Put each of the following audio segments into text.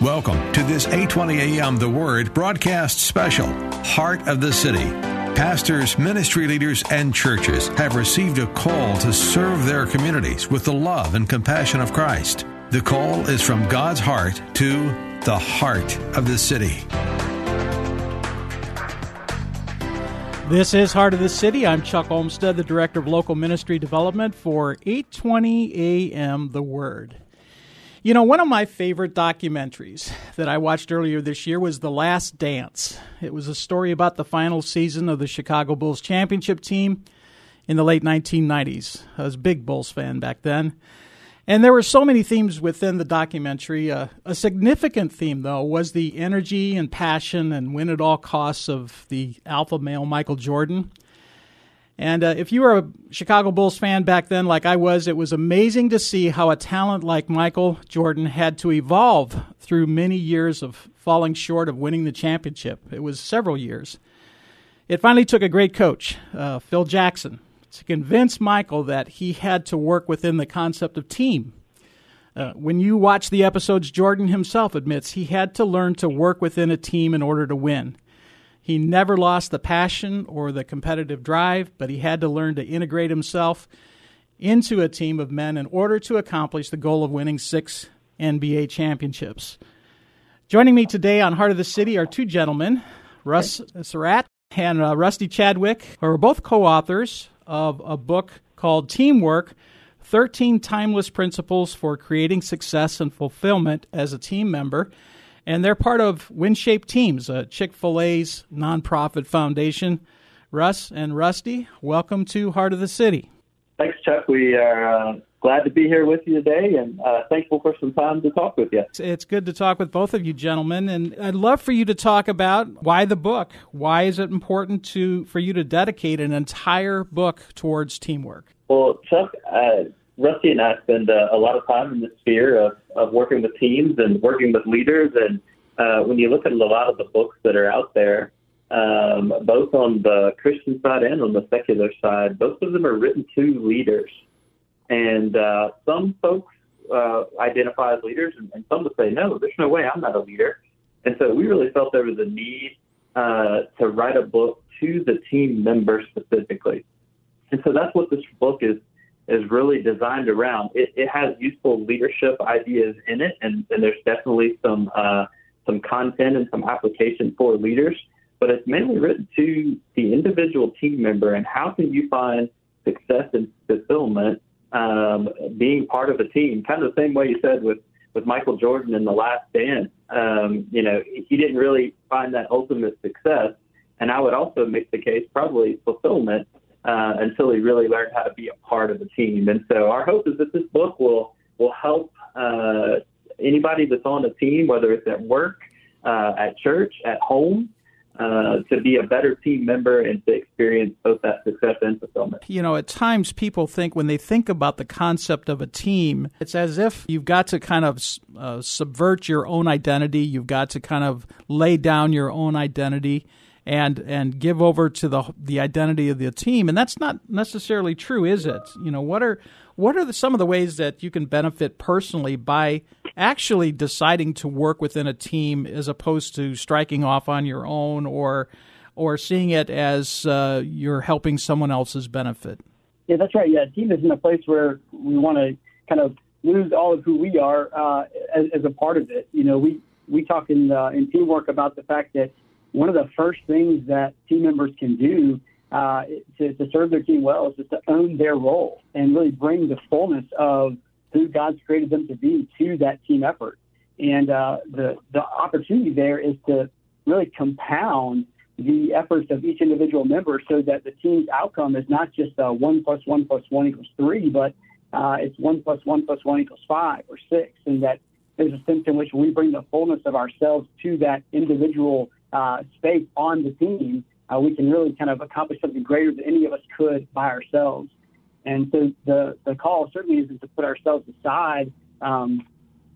Welcome to this 820 AM The Word broadcast special, Heart of the City. Pastors, ministry leaders, and churches have received a call to serve their communities with the love and compassion of Christ. The call is from God's heart to the heart of the city. This is Heart of the City. I'm Chuck Olmstead, the Director of Local Ministry Development for 820 AM The Word. You know, one of my favorite documentaries that I watched earlier this year was The Last Dance. It was a story about the final season of the Chicago Bulls championship team in the late 1990s. I was a big Bulls fan back then. And there were so many themes within the documentary. Uh, a significant theme, though, was the energy and passion and win at all costs of the alpha male Michael Jordan. And uh, if you were a Chicago Bulls fan back then, like I was, it was amazing to see how a talent like Michael Jordan had to evolve through many years of falling short of winning the championship. It was several years. It finally took a great coach, uh, Phil Jackson, to convince Michael that he had to work within the concept of team. Uh, when you watch the episodes, Jordan himself admits he had to learn to work within a team in order to win. He never lost the passion or the competitive drive, but he had to learn to integrate himself into a team of men in order to accomplish the goal of winning six NBA championships. Joining me today on Heart of the City are two gentlemen, Russ Surratt and uh, Rusty Chadwick, who are both co authors of a book called Teamwork 13 Timeless Principles for Creating Success and Fulfillment as a Team Member and they're part of WinShape Teams, a Chick fil A's nonprofit foundation. Russ and Rusty, welcome to Heart of the City. Thanks, Chuck. We are uh, glad to be here with you today and uh, thankful for some time to talk with you. It's good to talk with both of you gentlemen, and I'd love for you to talk about why the book. Why is it important to for you to dedicate an entire book towards teamwork? Well, Chuck, uh, Rusty and I spend uh, a lot of time in the sphere of, of working with teams and working with leaders. And uh, when you look at a lot of the books that are out there, um, both on the Christian side and on the secular side, both of them are written to leaders. And uh, some folks uh, identify as leaders, and, and some would say, no, there's no way I'm not a leader. And so we really felt there was a need uh, to write a book to the team members specifically. And so that's what this book is is really designed around. It, it has useful leadership ideas in it, and, and there's definitely some uh, some content and some application for leaders. But it's mainly written to the individual team member and how can you find success and fulfillment um, being part of a team. Kind of the same way you said with with Michael Jordan in The Last Dance. Um, you know, he didn't really find that ultimate success. And I would also make the case probably fulfillment uh, until he really learned how to be a part of the team. And so our hope is that this book will will help uh, anybody that's on a team, whether it's at work, uh, at church, at home, uh, to be a better team member and to experience both that success and fulfillment. You know, at times people think when they think about the concept of a team, it's as if you've got to kind of uh, subvert your own identity. You've got to kind of lay down your own identity and and give over to the the identity of the team. And that's not necessarily true is it? You know what are what are the, some of the ways that you can benefit personally by actually deciding to work within a team as opposed to striking off on your own or or seeing it as uh, you're helping someone else's benefit? Yeah that's right. Yeah team isn't a place where we want to kind of lose all of who we are uh, as, as a part of it. You know we we talk in uh, in teamwork about the fact that one of the first things that team members can do uh, to, to serve their team well is just to own their role and really bring the fullness of who God's created them to be to that team effort. And uh, the the opportunity there is to really compound the efforts of each individual member so that the team's outcome is not just uh, one plus one plus one equals three, but uh, it's one plus one plus one equals five or six, and that there's a sense in which we bring the fullness of ourselves to that individual uh, space on the team, uh, we can really kind of accomplish something greater than any of us could by ourselves. And so the, the call certainly isn't to put ourselves aside, um,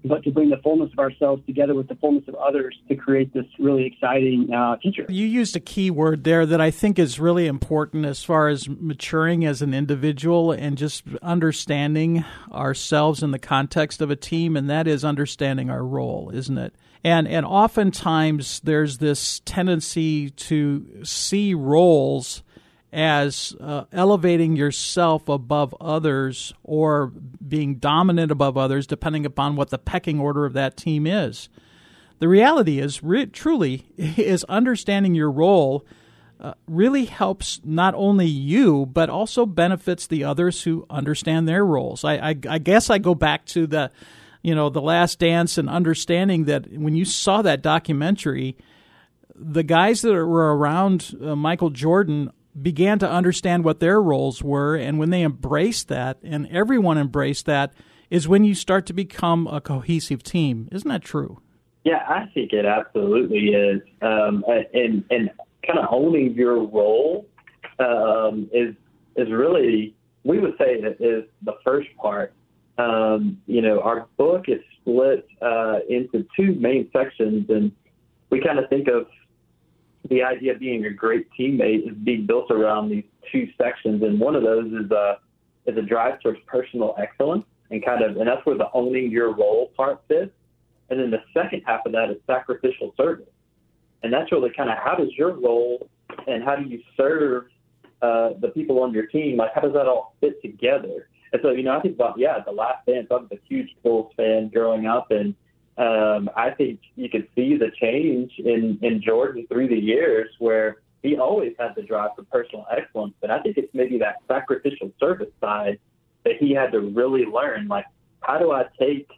but to bring the fullness of ourselves together with the fullness of others to create this really exciting uh, future. You used a key word there that I think is really important as far as maturing as an individual and just understanding ourselves in the context of a team, and that is understanding our role, isn't it? And and oftentimes there's this tendency to see roles as uh, elevating yourself above others or being dominant above others, depending upon what the pecking order of that team is. The reality is, re- truly, is understanding your role uh, really helps not only you, but also benefits the others who understand their roles. I, I, I guess I go back to the, you know, the Last Dance and understanding that when you saw that documentary, the guys that were around uh, Michael Jordan began to understand what their roles were, and when they embraced that, and everyone embraced that, is when you start to become a cohesive team. Isn't that true? Yeah, I think it absolutely is. Um, and and kind of owning your role um, is is really we would say that is the first part. Um, you know, our book is split uh, into two main sections, and we kind of think of the idea of being a great teammate is being built around these two sections, and one of those is a uh, is a drive towards personal excellence, and kind of, and that's where the owning your role part fits. And then the second half of that is sacrificial service, and that's really kind of how does your role and how do you serve uh, the people on your team? Like, how does that all fit together? And so, you know, I think about yeah, the Last Dance. I was a huge Bulls fan growing up, and um, I think you could see the change in, in Jordan through the years where he always had the drive for personal excellence. But I think it's maybe that sacrificial service side that he had to really learn. Like, how do I take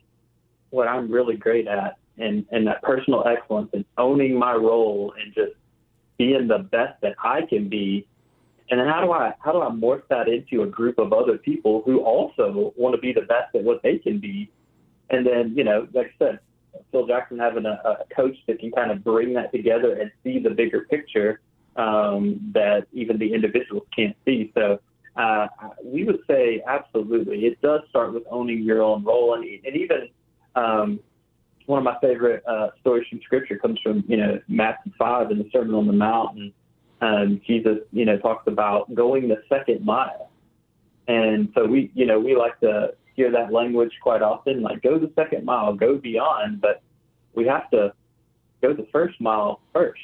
what I'm really great at and, and that personal excellence and owning my role and just being the best that I can be? And then how do I how do I morph that into a group of other people who also want to be the best at what they can be? And then, you know, like I said, Phil Jackson having a, a coach that can kind of bring that together and see the bigger picture um, that even the individuals can't see. So uh, we would say absolutely. It does start with owning your own role, and, and even um, one of my favorite uh, stories from Scripture comes from you know Matthew five in the Sermon on the Mount, and um, Jesus you know talks about going the second mile, and so we you know we like to hear that language quite often, like go the second mile, go beyond, but we have to go the first mile first.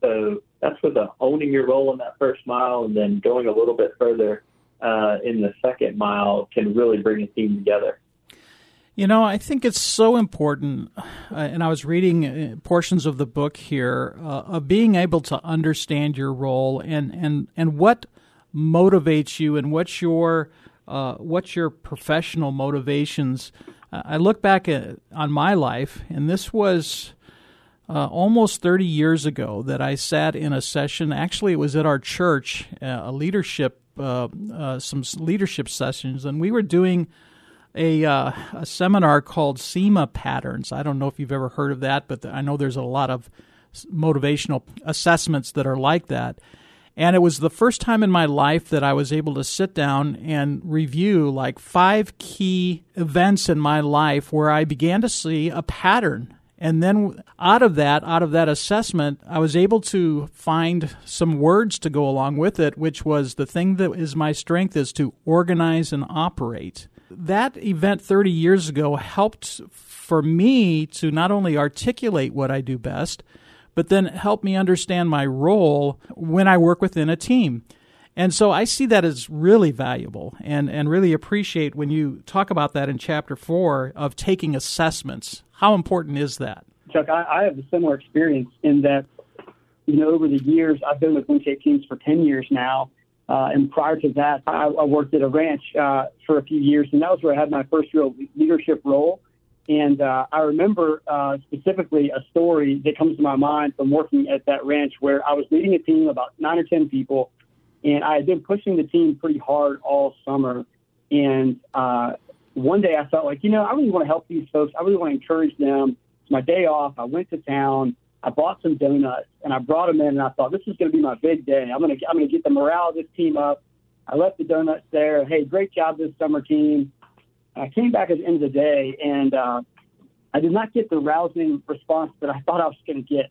So that's where the owning your role in that first mile and then going a little bit further uh, in the second mile can really bring a team together. You know, I think it's so important, uh, and I was reading uh, portions of the book here uh, of being able to understand your role and and and what motivates you and what's your uh, what's your professional motivations? Uh, I look back at, on my life, and this was uh, almost 30 years ago that I sat in a session. Actually, it was at our church, uh, a leadership, uh, some leadership sessions, and we were doing a, a seminar called SIMA Patterns. I don't know if you've ever heard of that, but I know there's a lot of motivational assessments that are like that. And it was the first time in my life that I was able to sit down and review like five key events in my life where I began to see a pattern. And then out of that, out of that assessment, I was able to find some words to go along with it, which was the thing that is my strength is to organize and operate. That event 30 years ago helped for me to not only articulate what I do best, but then help me understand my role when I work within a team. And so I see that as really valuable and, and really appreciate when you talk about that in chapter four of taking assessments. How important is that? Chuck, I, I have a similar experience in that, you know, over the years, I've been with WinShape Teams for 10 years now. Uh, and prior to that, I, I worked at a ranch uh, for a few years, and that was where I had my first real leadership role. And uh, I remember uh, specifically a story that comes to my mind from working at that ranch where I was leading a team about nine or 10 people, and I had been pushing the team pretty hard all summer. And uh, one day I felt like, you know, I really want to help these folks. I really want to encourage them. It's my day off. I went to town. I bought some donuts and I brought them in and I thought this is going to be my big day. I'm going to I'm going to get the morale of this team up. I left the donuts there. Hey, great job this summer team. I came back at the end of the day and uh, I did not get the rousing response that I thought I was going to get.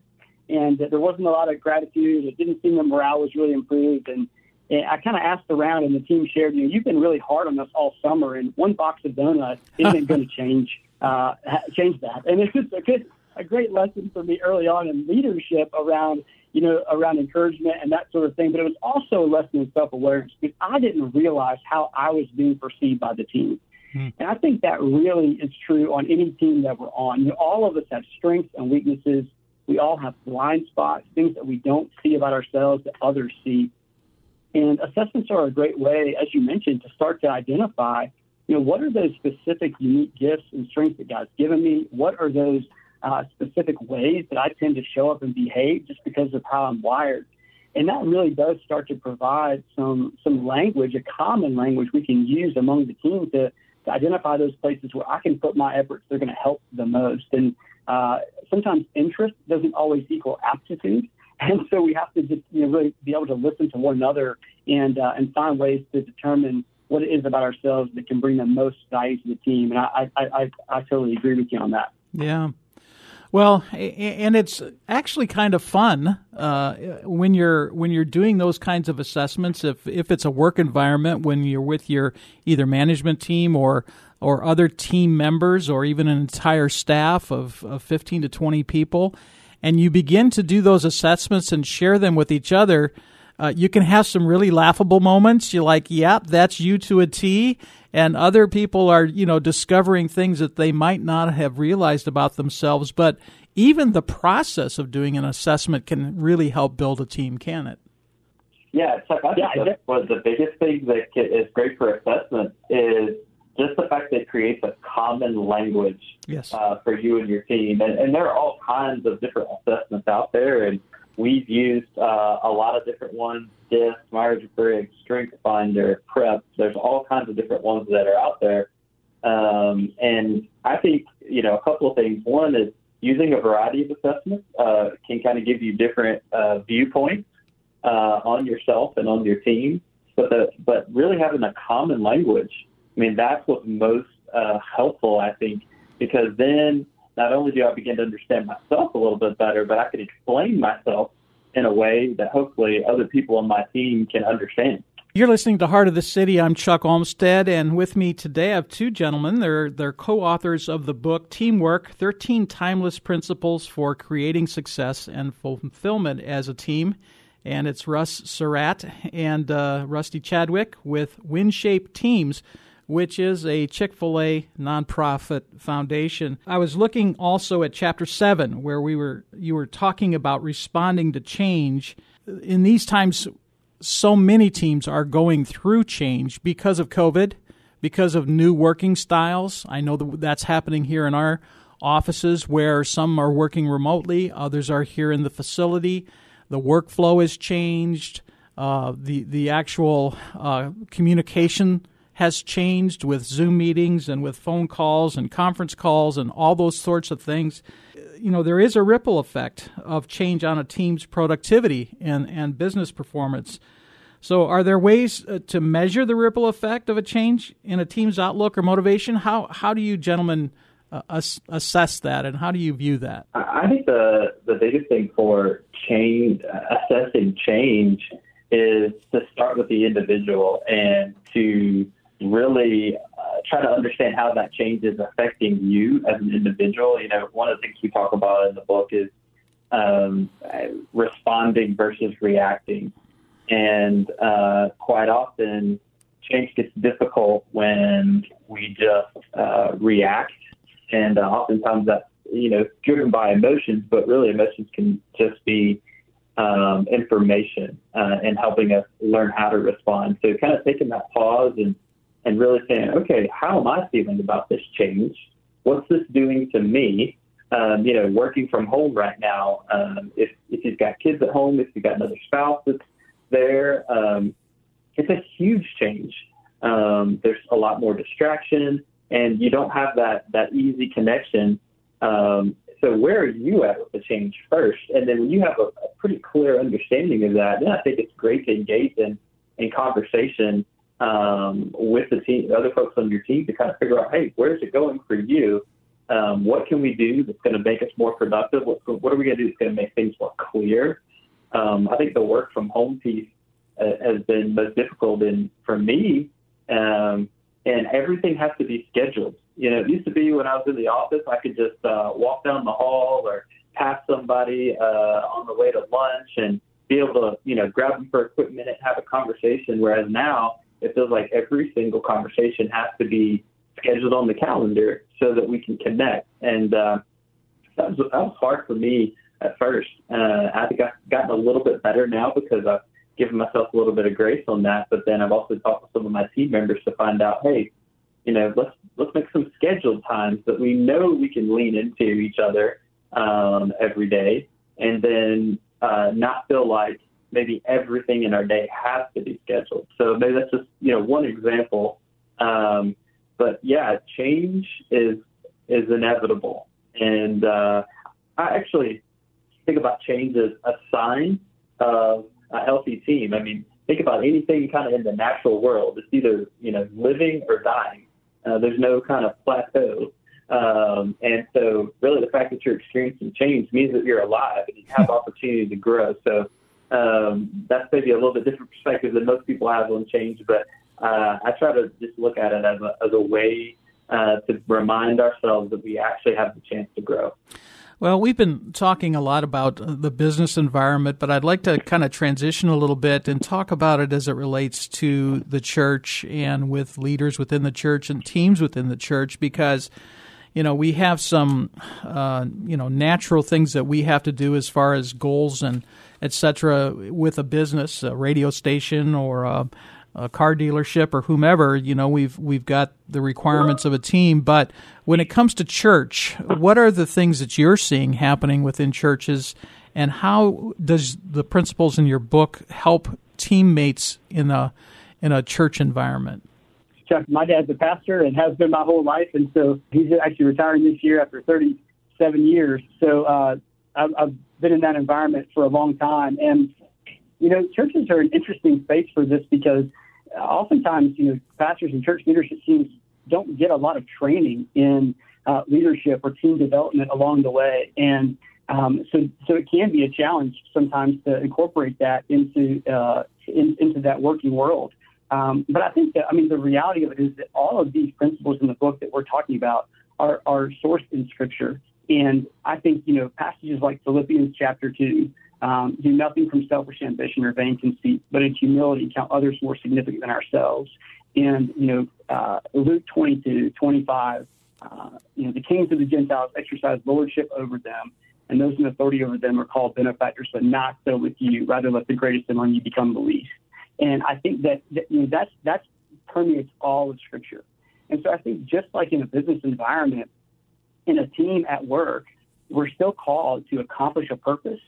And there wasn't a lot of gratitude. It didn't seem the morale was really improved. And, and I kind of asked around, and the team shared, you know, you've been really hard on us all summer, and one box of donuts isn't going to change uh, change that. And it's just a good, a great lesson for me early on in leadership around, you know, around encouragement and that sort of thing. But it was also a lesson in self awareness because I didn't realize how I was being perceived by the team. Hmm. And I think that really is true on any team that we're on. You know, all of us have strengths and weaknesses. We all have blind spots, things that we don't see about ourselves that others see. And assessments are a great way, as you mentioned, to start to identify, you know, what are those specific unique gifts and strengths that God's given me? What are those uh, specific ways that I tend to show up and behave just because of how I'm wired? And that really does start to provide some some language, a common language we can use among the team to to identify those places where I can put my efforts. They're going to help the most. And uh, sometimes interest doesn't always equal aptitude. And so we have to just you know, really be able to listen to one another and uh, and find ways to determine what it is about ourselves that can bring the most value to the team. And I I, I, I totally agree with you on that. Yeah. Well, and it's actually kind of fun uh, when you're when you're doing those kinds of assessments. If if it's a work environment, when you're with your either management team or or other team members, or even an entire staff of, of 15 to 20 people, and you begin to do those assessments and share them with each other, uh, you can have some really laughable moments. You're like, "Yep, that's you to a T," and other people are you know discovering things that they might not have realized about themselves. But even the process of doing an assessment can really help build a team can it? Yeah Chuck, I think yeah, was the biggest thing that is great for assessment is just the fact that it creates a common language yes. uh, for you and your team. And, and there are all kinds of different assessments out there. And We've used uh, a lot of different ones, DISC, Myers-Briggs, Strength Finder, PREP. There's all kinds of different ones that are out there. Um, and I think, you know, a couple of things. One is using a variety of assessments uh, can kind of give you different uh, viewpoints uh, on yourself and on your team. But, the, but really having a common language, I mean, that's what's most uh, helpful, I think, because then not only do I begin to understand myself a little bit better, but I can explain myself in a way that hopefully other people on my team can understand. You're listening to Heart of the City. I'm Chuck Olmstead, and with me today I have two gentlemen. They're, they're co authors of the book Teamwork 13 Timeless Principles for Creating Success and Fulfillment as a Team. And it's Russ Surratt and uh, Rusty Chadwick with WinShape Teams which is a Chick fil A nonprofit foundation. I was looking also at chapter seven, where we were you were talking about responding to change. In these times, so many teams are going through change because of COVID, because of new working styles. I know that that's happening here in our offices where some are working remotely, others are here in the facility. The workflow has changed. Uh, the the actual uh, communication has changed with Zoom meetings and with phone calls and conference calls and all those sorts of things. You know, there is a ripple effect of change on a team's productivity and, and business performance. So, are there ways uh, to measure the ripple effect of a change in a team's outlook or motivation? How, how do you gentlemen uh, assess that and how do you view that? I think the, the biggest thing for change, assessing change is to start with the individual and to really uh, try to understand how that change is affecting you as an individual. You know, one of the things we talk about in the book is um, responding versus reacting. And uh, quite often, change gets difficult when we just uh, react. And uh, oftentimes that's, you know, driven by emotions, but really emotions can just be um, information uh, and helping us learn how to respond. So kind of taking that pause and and really saying, okay, how am I feeling about this change? What's this doing to me? Um, you know, working from home right now, um, if, if you've got kids at home, if you've got another spouse that's there, um, it's a huge change. Um, there's a lot more distraction, and you don't have that that easy connection. Um, so where are you at with the change first? And then when you have a, a pretty clear understanding of that, then I think it's great to engage in in conversation um, with the team, other folks on your team, to kind of figure out, hey, where's it going for you? Um, what can we do that's going to make us more productive? What, what are we going to do that's going to make things more clear? Um, I think the work from home piece uh, has been most difficult in for me, um, and everything has to be scheduled. You know, it used to be when I was in the office, I could just uh, walk down the hall or pass somebody uh, on the way to lunch and be able to, you know, grab them for a quick minute, have a conversation. Whereas now, it feels like every single conversation has to be scheduled on the calendar so that we can connect. And uh, that was that was hard for me at first. Uh, I think I've gotten a little bit better now because I've given myself a little bit of grace on that. But then I've also talked with some of my team members to find out, hey, you know, let's let's make some scheduled times that we know we can lean into each other um, every day, and then uh, not feel like maybe everything in our day has to be scheduled. So maybe that's just you know one example. Um, but yeah, change is is inevitable, and uh, I actually think about change as a sign of a healthy team. I mean, think about anything kind of in the natural world. It's either you know living or dying. Uh, there's no kind of plateau. Um, and so, really, the fact that you're experiencing change means that you're alive and you have opportunity to grow. So, um, that's maybe a little bit different perspective than most people have on change, but uh, I try to just look at it as a, as a way uh, to remind ourselves that we actually have the chance to grow. Well, we've been talking a lot about the business environment, but I'd like to kind of transition a little bit and talk about it as it relates to the church and with leaders within the church and teams within the church because you know we have some uh, you know natural things that we have to do as far as goals and etc. with a business, a radio station, or a, a car dealership, or whomever. You know, we've we've got the requirements of a team. But when it comes to church, what are the things that you're seeing happening within churches, and how does the principles in your book help teammates in a in a church environment? Chuck, my dad's a pastor and has been my whole life, and so he's actually retiring this year after 37 years. So uh, I've, I've been in that environment for a long time. And, you know, churches are an interesting space for this because oftentimes, you know, pastors and church leadership teams don't get a lot of training in uh, leadership or team development along the way. And um, so, so it can be a challenge sometimes to incorporate that into uh, in, into that working world. Um, but I think that I mean the reality of it is that all of these principles in the book that we're talking about are, are sourced in Scripture. And I think, you know, passages like Philippians chapter 2, um, do nothing from selfish ambition or vain conceit, but in humility count others more significant than ourselves. And, you know, uh, Luke 22, 25, uh, you know, the kings of the Gentiles exercise lordship over them, and those in authority over them are called benefactors, but not so with you. Rather, let the greatest among you become the least. And I think that, that you know, that's, that's permeates all of Scripture. And so I think just like in a business environment, in a team at work, we're still called to accomplish a purpose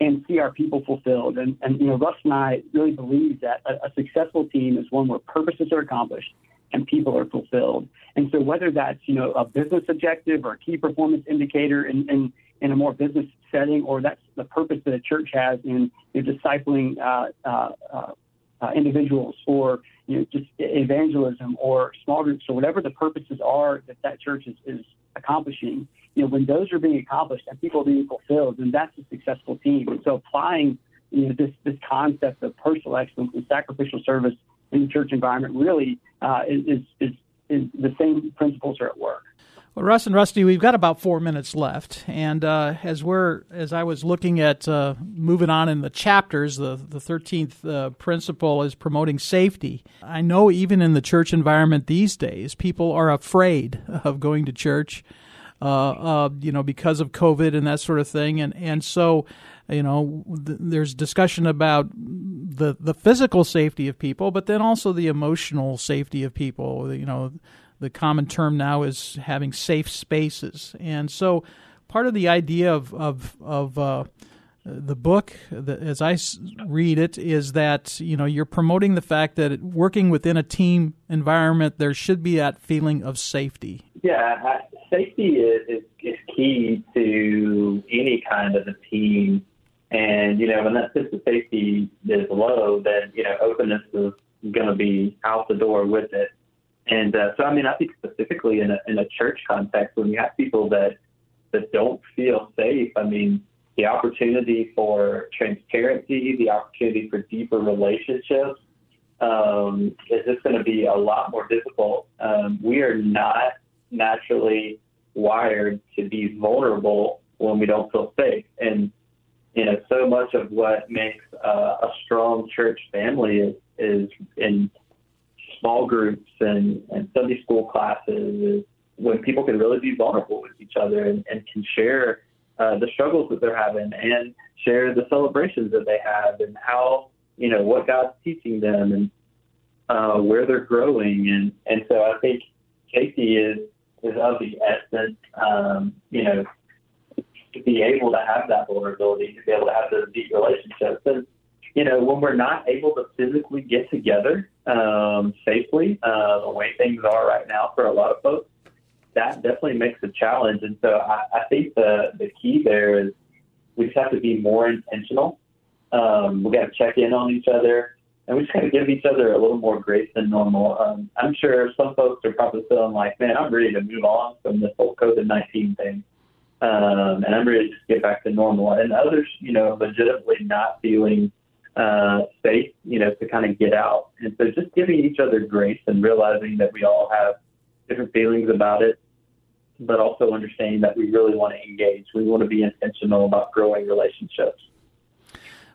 and see our people fulfilled. And, and you know, Russ and I really believe that a, a successful team is one where purposes are accomplished and people are fulfilled. And so whether that's, you know, a business objective or a key performance indicator in, in, in a more business setting, or that's the purpose that a church has in, in discipling uh, uh, uh, uh individuals or, you know, just evangelism or small groups or whatever the purposes are that that church is, is accomplishing, you know, when those are being accomplished and people are being fulfilled, then that's a successful team. And so applying, you know, this, this concept of personal excellence and sacrificial service in the church environment really uh, is, is, is the same principles are at work. Well, Russ and Rusty, we've got about four minutes left, and uh, as we're as I was looking at uh, moving on in the chapters, the the thirteenth uh, principle is promoting safety. I know even in the church environment these days, people are afraid of going to church, uh, uh, you know, because of COVID and that sort of thing, and and so you know th- there's discussion about the the physical safety of people, but then also the emotional safety of people. You know the common term now is having safe spaces. And so part of the idea of, of, of uh, the book, as I read it, is that you know you're promoting the fact that working within a team environment, there should be that feeling of safety. Yeah, safety is, is, is key to any kind of a team, and you know when that sense of safety is low, then you know openness is going to be out the door with it. And uh, so, I mean, I think specifically in a in a church context, when you have people that that don't feel safe, I mean the opportunity for transparency, the opportunity for deeper relationships um, is just going to be a lot more difficult. Um, we are not naturally wired to be vulnerable when we don't feel safe. And, you know, so much of what makes uh, a strong church family is, is in small groups and, and Sunday school classes is when people can really be vulnerable with each other and, and can share uh, the struggles that they're having and share the celebrations that they have and how you know what God's teaching them and uh, where they're growing and and so I think safety is is of the essence. Um, you know, to be able to have that vulnerability, to be able to have those deep relationships, and you know, when we're not able to physically get together um, safely, uh, the way things are right now for a lot of folks, that definitely makes a challenge. And so I, I think the, the key there is we just have to be more intentional. Um, we got to check in on each other and we just got to give each other a little more grace than normal. Um, I'm sure some folks are probably feeling like, man, I'm ready to move on from this whole COVID 19 thing. Um, and I'm ready to just get back to normal. And others, you know, legitimately not feeling uh, safe, you know, to kind of get out. And so just giving each other grace and realizing that we all have different feelings about it but also understanding that we really want to engage. We want to be intentional about growing relationships.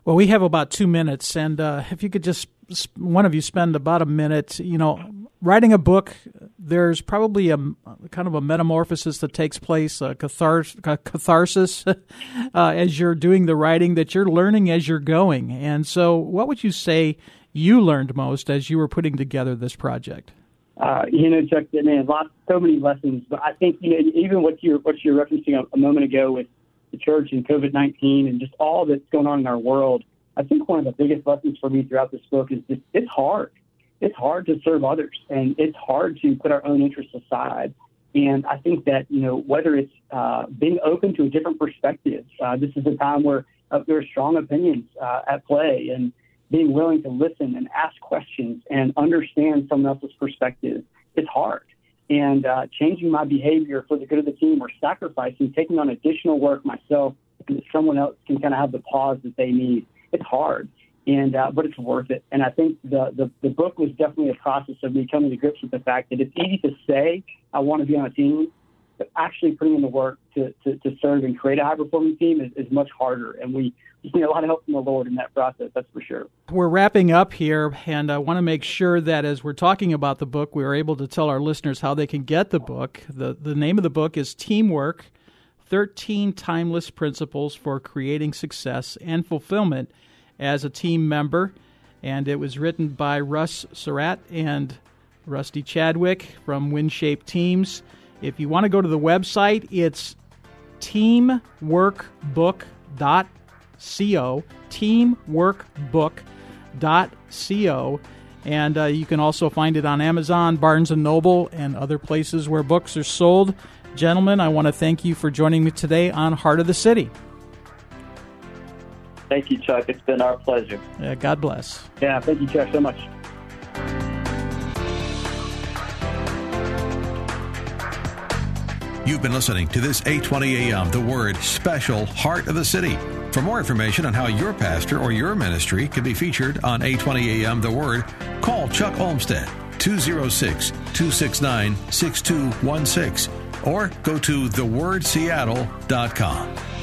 Well, we have about two minutes, and uh, if you could just one of you spend about a minute, you know, writing a book. There's probably a kind of a metamorphosis that takes place, a, a catharsis, uh, as you're doing the writing that you're learning as you're going. And so, what would you say you learned most as you were putting together this project? uh, you know, Chuck, man, lots, so many lessons. But I think you know, even what you're what you're referencing a, a moment ago with the church and COVID nineteen and just all that's going on in our world. I think one of the biggest lessons for me throughout this book is just it's hard. It's hard to serve others, and it's hard to put our own interests aside. And I think that you know whether it's uh, being open to a different perspective. Uh, this is a time where uh, there are strong opinions uh, at play, and being willing to listen and ask questions and understand someone else's perspective is hard. And uh, changing my behavior for the good of the team or sacrificing, taking on additional work myself so that someone else can kind of have the pause that they need. It's hard, and uh, but it's worth it. And I think the, the the book was definitely a process of me coming to grips with the fact that it's easy to say I want to be on a team, but actually putting in the work to, to, to serve and create a high performing team is, is much harder. And we just need a lot of help from the Lord in that process, that's for sure. We're wrapping up here, and I want to make sure that as we're talking about the book, we are able to tell our listeners how they can get the book. The, the name of the book is Teamwork 13 Timeless Principles for Creating Success and Fulfillment as a Team Member. And it was written by Russ Surratt and Rusty Chadwick from WinShape Teams. If you want to go to the website, it's teamworkbook.co, teamworkbook.co. And uh, you can also find it on Amazon, Barnes & Noble, and other places where books are sold. Gentlemen, I want to thank you for joining me today on Heart of the City. Thank you, Chuck. It's been our pleasure. Uh, God bless. Yeah, thank you, Chuck, so much. You've been listening to this 820 AM The Word special Heart of the City. For more information on how your pastor or your ministry can be featured on 820 AM The Word, call Chuck Olmstead 206 269 6216 or go to thewordseattle.com.